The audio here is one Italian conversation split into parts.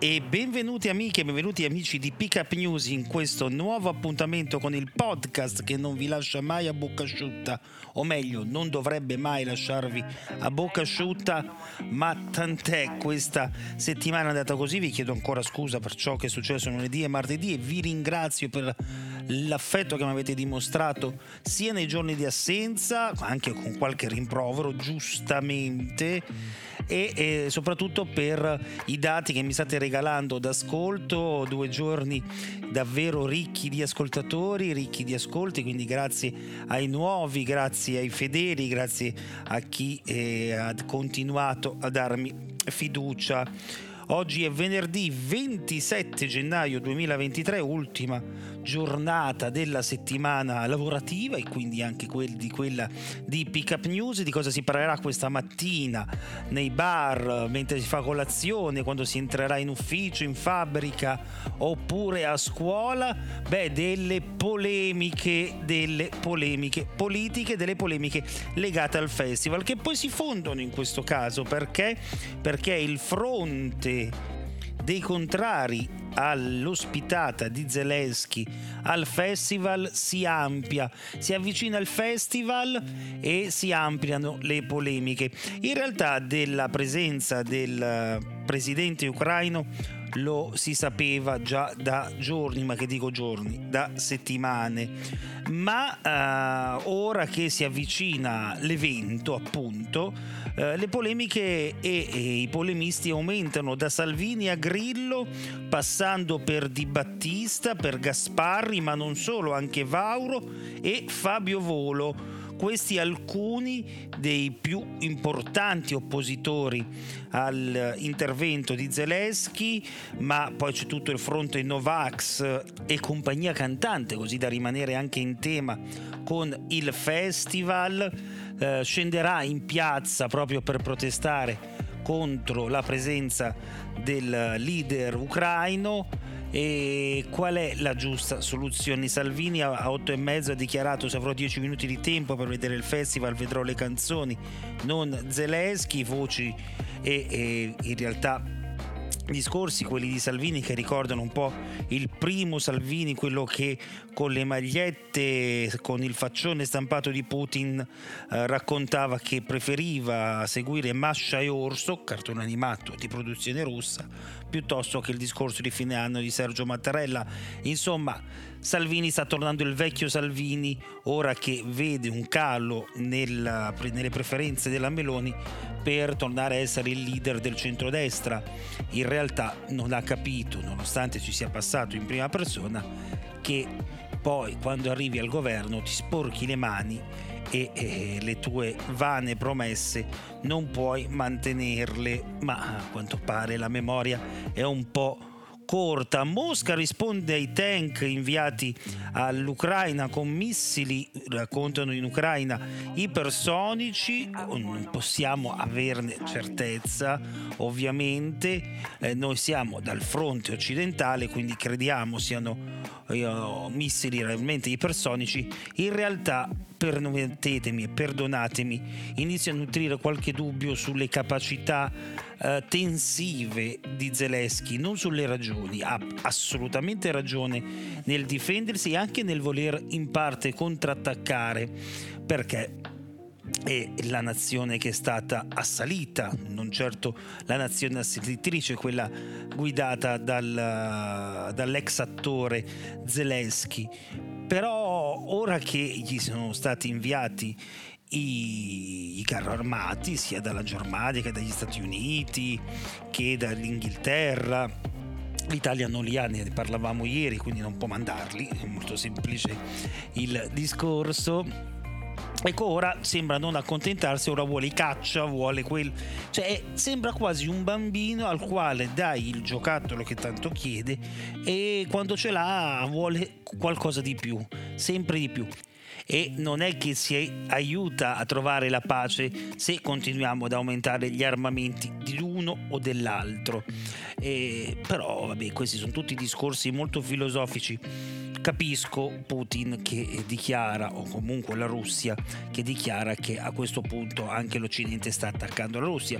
E benvenuti amiche e benvenuti amici di Pickup News in questo nuovo appuntamento con il podcast che non vi lascia mai a bocca asciutta, o meglio, non dovrebbe mai lasciarvi a bocca asciutta, ma tant'è questa settimana è andata così, vi chiedo ancora scusa per ciò che è successo lunedì e martedì e vi ringrazio per l'affetto che mi avete dimostrato sia nei giorni di assenza, anche con qualche rimprovero, giustamente, e, e soprattutto per i dati che mi state regalando d'ascolto, due giorni davvero ricchi di ascoltatori, ricchi di ascolti, quindi grazie ai nuovi, grazie ai fedeli, grazie a chi eh, ha continuato a darmi fiducia Oggi è venerdì 27 gennaio 2023, ultima giornata della settimana lavorativa e quindi anche quel di quella di Pick Up News. Di cosa si parlerà questa mattina nei bar, mentre si fa colazione, quando si entrerà in ufficio, in fabbrica oppure a scuola? Beh, delle polemiche, delle polemiche politiche, delle polemiche legate al festival che poi si fondono in questo caso perché? Perché il fronte dei contrari all'ospitata di Zelensky al festival si amplia, si avvicina il festival e si ampliano le polemiche. In realtà della presenza del presidente ucraino lo si sapeva già da giorni, ma che dico giorni, da settimane. Ma eh, ora che si avvicina l'evento, appunto, eh, le polemiche e, e, i polemisti aumentano da Salvini a Grillo, passando per Di Battista, per Gasparri, ma non solo, anche Vauro e Fabio Volo questi alcuni dei più importanti oppositori all'intervento di Zelensky, ma poi c'è tutto il fronte Novax e compagnia cantante, così da rimanere anche in tema con il festival. Eh, scenderà in piazza proprio per protestare contro la presenza del leader ucraino e qual è la giusta soluzione? Salvini a 8 e mezzo ha dichiarato se avrò 10 minuti di tempo per vedere il festival vedrò le canzoni, non Zelensky, voci e, e in realtà discorsi, quelli di Salvini che ricordano un po' il primo Salvini, quello che con le magliette, con il faccione stampato di Putin eh, raccontava che preferiva seguire Mascia e Orso, cartone animato di produzione russa, piuttosto che il discorso di fine anno di Sergio Mattarella. Insomma, Salvini sta tornando il vecchio Salvini, ora che vede un calo nella, nelle preferenze della Meloni per tornare a essere il leader del centrodestra. In realtà non ha capito, nonostante ci sia passato in prima persona, che poi quando arrivi al governo ti sporchi le mani e, e, le tue vane promesse non puoi mantenerle, ma a quanto pare la memoria è un po' corta. Mosca risponde ai tank inviati all'Ucraina con missili, raccontano in Ucraina, ipersonici, non possiamo averne certezza, ovviamente. Eh, noi siamo dal fronte occidentale, quindi crediamo siano eh, missili realmente ipersonici, in realtà permettetemi e perdonatemi, inizio a nutrire qualche dubbio sulle capacità eh, tensive di Zelensky, non sulle ragioni. Ha assolutamente ragione nel difendersi e anche nel voler in parte contrattaccare, perché è la nazione che è stata assalita, non certo la nazione assalitrice, quella guidata dal, dall'ex attore Zelensky. Però ora che gli sono stati inviati i, i carro armati sia dalla Germania che dagli Stati Uniti che dall'Inghilterra L'Italia non li ha, ne parlavamo ieri, quindi non può mandarli, è molto semplice il discorso. Ecco, ora sembra non accontentarsi, ora vuole caccia, vuole quel... Cioè, sembra quasi un bambino al quale dai il giocattolo che tanto chiede e quando ce l'ha vuole qualcosa di più, sempre di più e non è che si aiuta a trovare la pace se continuiamo ad aumentare gli armamenti di l'uno o dell'altro. E, però vabbè, questi sono tutti discorsi molto filosofici. Capisco Putin che dichiara, o comunque la Russia, che dichiara che a questo punto anche l'Occidente sta attaccando la Russia.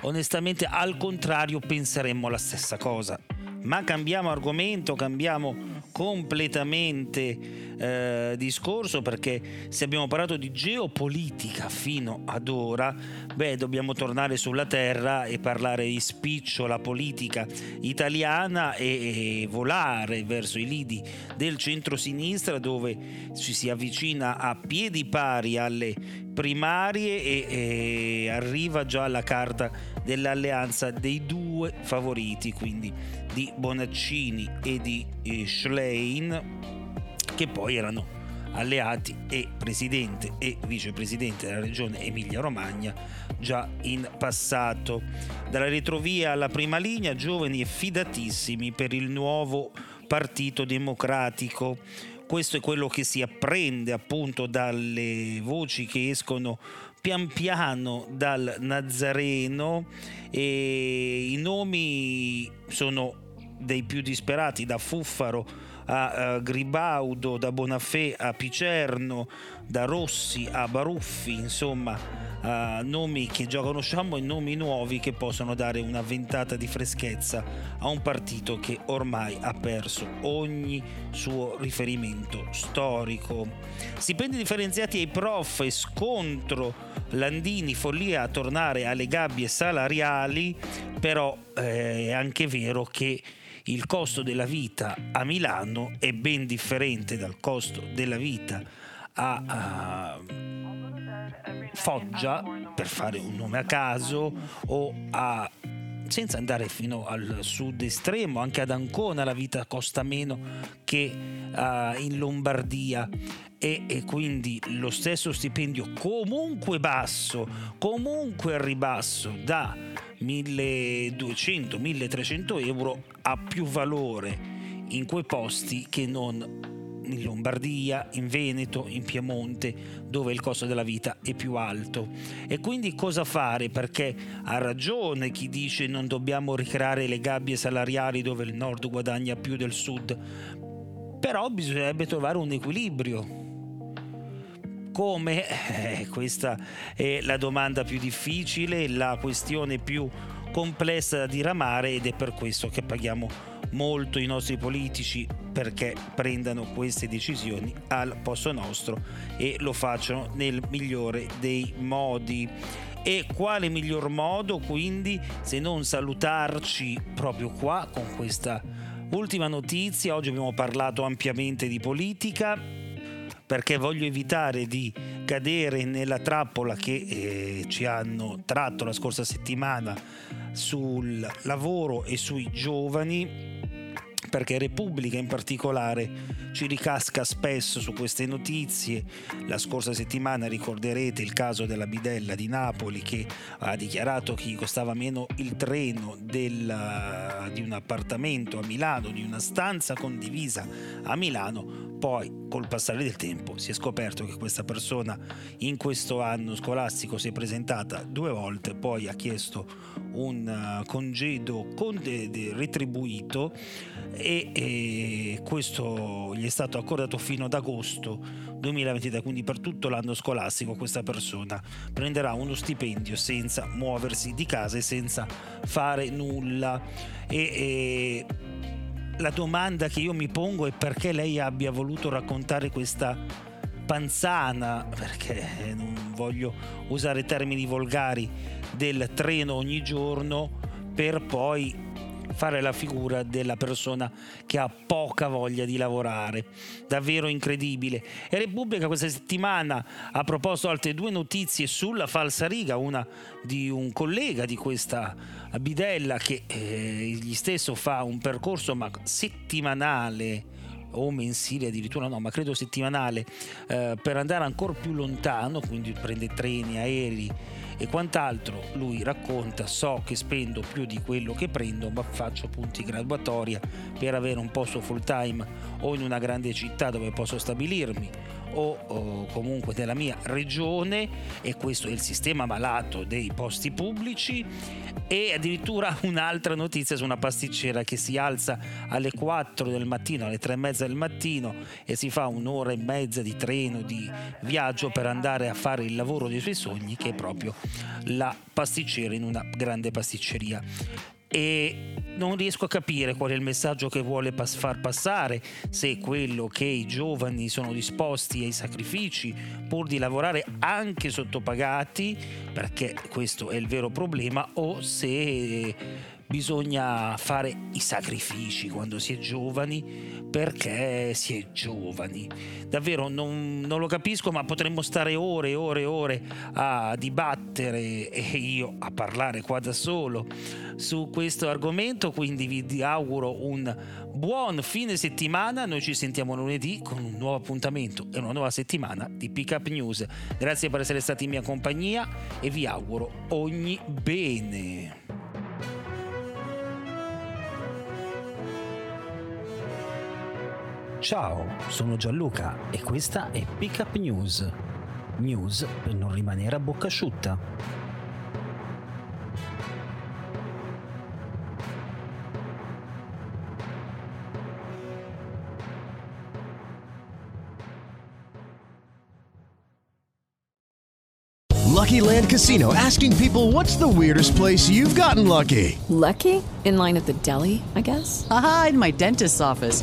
Onestamente, al contrario, penseremmo la stessa cosa ma cambiamo argomento, cambiamo completamente eh, discorso perché se abbiamo parlato di geopolitica fino ad ora, beh, dobbiamo tornare sulla terra e parlare di spicciola politica italiana e, e volare verso i lidi del centro-sinistra dove ci si avvicina a piedi pari alle primarie e, e arriva già la carta dell'alleanza dei due favoriti, quindi di Bonaccini e di eh, Schlein, che poi erano alleati e presidente e vicepresidente della regione Emilia-Romagna già in passato. Dalla retrovia alla prima linea, giovani e fidatissimi per il nuovo Partito Democratico. Questo è quello che si apprende appunto dalle voci che escono pian piano dal Nazareno e i nomi sono dei più disperati, da Fuffaro a uh, Gribaudo, da Bonafè a Picerno, da Rossi a Baruffi, insomma uh, nomi che già conosciamo e nomi nuovi che possono dare una ventata di freschezza a un partito che ormai ha perso ogni suo riferimento storico. Stipendi differenziati ai prof e scontro Landini follia a tornare alle gabbie salariali, però eh, è anche vero che il costo della vita a Milano è ben differente dal costo della vita a, a Foggia, per fare un nome a caso, o a senza andare fino al sud estremo, anche ad Ancona la vita costa meno che uh, in Lombardia. E, e, quindi lo stesso stipendio comunque basso, comunque al ribasso da 1200-1300 euro ha più valore in quei posti che non in Lombardia, in Veneto, in Piemonte, dove il costo della vita è più alto. E quindi cosa fare? Perché ha ragione chi dice non dobbiamo ricreare le gabbie salariali dove il nord guadagna più del sud, però bisognerebbe trovare un equilibrio. Come? Eh, questa è la domanda più difficile, la questione più complessa da diramare ed è per questo che paghiamo molto i nostri politici perché prendano queste decisioni al posto nostro e lo facciano nel migliore dei modi. E quale miglior modo quindi se non salutarci proprio qua con questa ultima notizia? Oggi abbiamo parlato ampiamente di politica perché voglio evitare di cadere nella trappola che eh, ci hanno tratto la scorsa settimana sul lavoro e sui giovani perché Repubblica in particolare ci ricasca spesso su queste notizie. La scorsa settimana ricorderete il caso della bidella di Napoli che ha dichiarato che costava meno il treno del, di un appartamento a Milano, di una stanza condivisa a Milano. Poi col passare del tempo si è scoperto che questa persona in questo anno scolastico si è presentata due volte, poi ha chiesto un uh, congedo con de- de- retribuito e, e questo gli è stato accordato fino ad agosto 2023, quindi per tutto l'anno scolastico questa persona prenderà uno stipendio senza muoversi di casa e senza fare nulla. E, e la domanda che io mi pongo è perché lei abbia voluto raccontare questa panzana, perché non voglio usare termini volgari, del treno ogni giorno per poi fare la figura della persona che ha poca voglia di lavorare. Davvero incredibile. E Repubblica questa settimana ha proposto altre due notizie sulla falsariga, una di un collega di questa bidella che eh, gli stesso fa un percorso ma settimanale o mensile addirittura no, ma credo settimanale eh, per andare ancora più lontano, quindi prende treni, aerei e quant'altro. Lui racconta: so che spendo più di quello che prendo, ma faccio punti graduatoria per avere un posto full time o in una grande città dove posso stabilirmi o, o, comunque nella mia regione e questo è il sistema malato dei posti pubblici. E addirittura un'altra notizia su una pasticcera che si alza alle 4 del mattino, alle 3 e mezza del mattino e si fa un'ora e mezza di treno, di viaggio per andare a fare il lavoro dei suoi sogni che è proprio la pasticcera in una grande pasticceria e non riesco a capire qual è il messaggio che vuole pas- far passare, se è quello che i giovani sono disposti ai sacrifici pur di lavorare anche sottopagati, perché questo è il vero problema, o se bisogna fare i sacrifici quando si è giovani perché si è giovani. Davvero non, non, lo capisco, ma potremmo stare ore e ore e ore a dibattere e io a parlare qua da solo su questo argomento, quindi vi auguro un buon fine settimana. Noi ci sentiamo lunedì con un nuovo appuntamento e una nuova settimana di Pick Up News. Grazie per essere stati in mia compagnia e vi auguro ogni bene. Ciao, sono Gianluca e questa è Pickup News. News per non rimanere a bocca asciutta. Lucky Land Casino asking people what's the weirdest place you've gotten lucky? Lucky? In line at the deli, I guess? Aha, in my dentist's office.